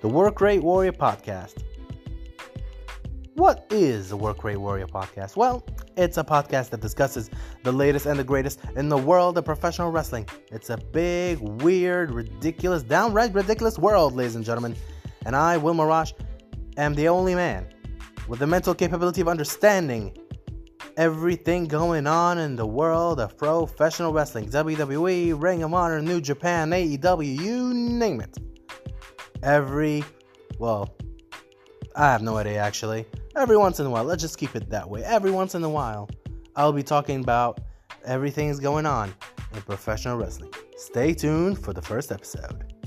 the Workrate Warrior podcast. What is the Workrate Warrior podcast? Well, it's a podcast that discusses the latest and the greatest in the world of professional wrestling. It's a big, weird, ridiculous, downright ridiculous world, ladies and gentlemen. And I, Will Marash, am the only man with the mental capability of understanding everything going on in the world of professional wrestling WWE, Ring of Honor, New Japan, AEW, you name it. Every, well, I have no idea actually. Every once in a while, let's just keep it that way. Every once in a while, I'll be talking about everything's going on in professional wrestling. Stay tuned for the first episode.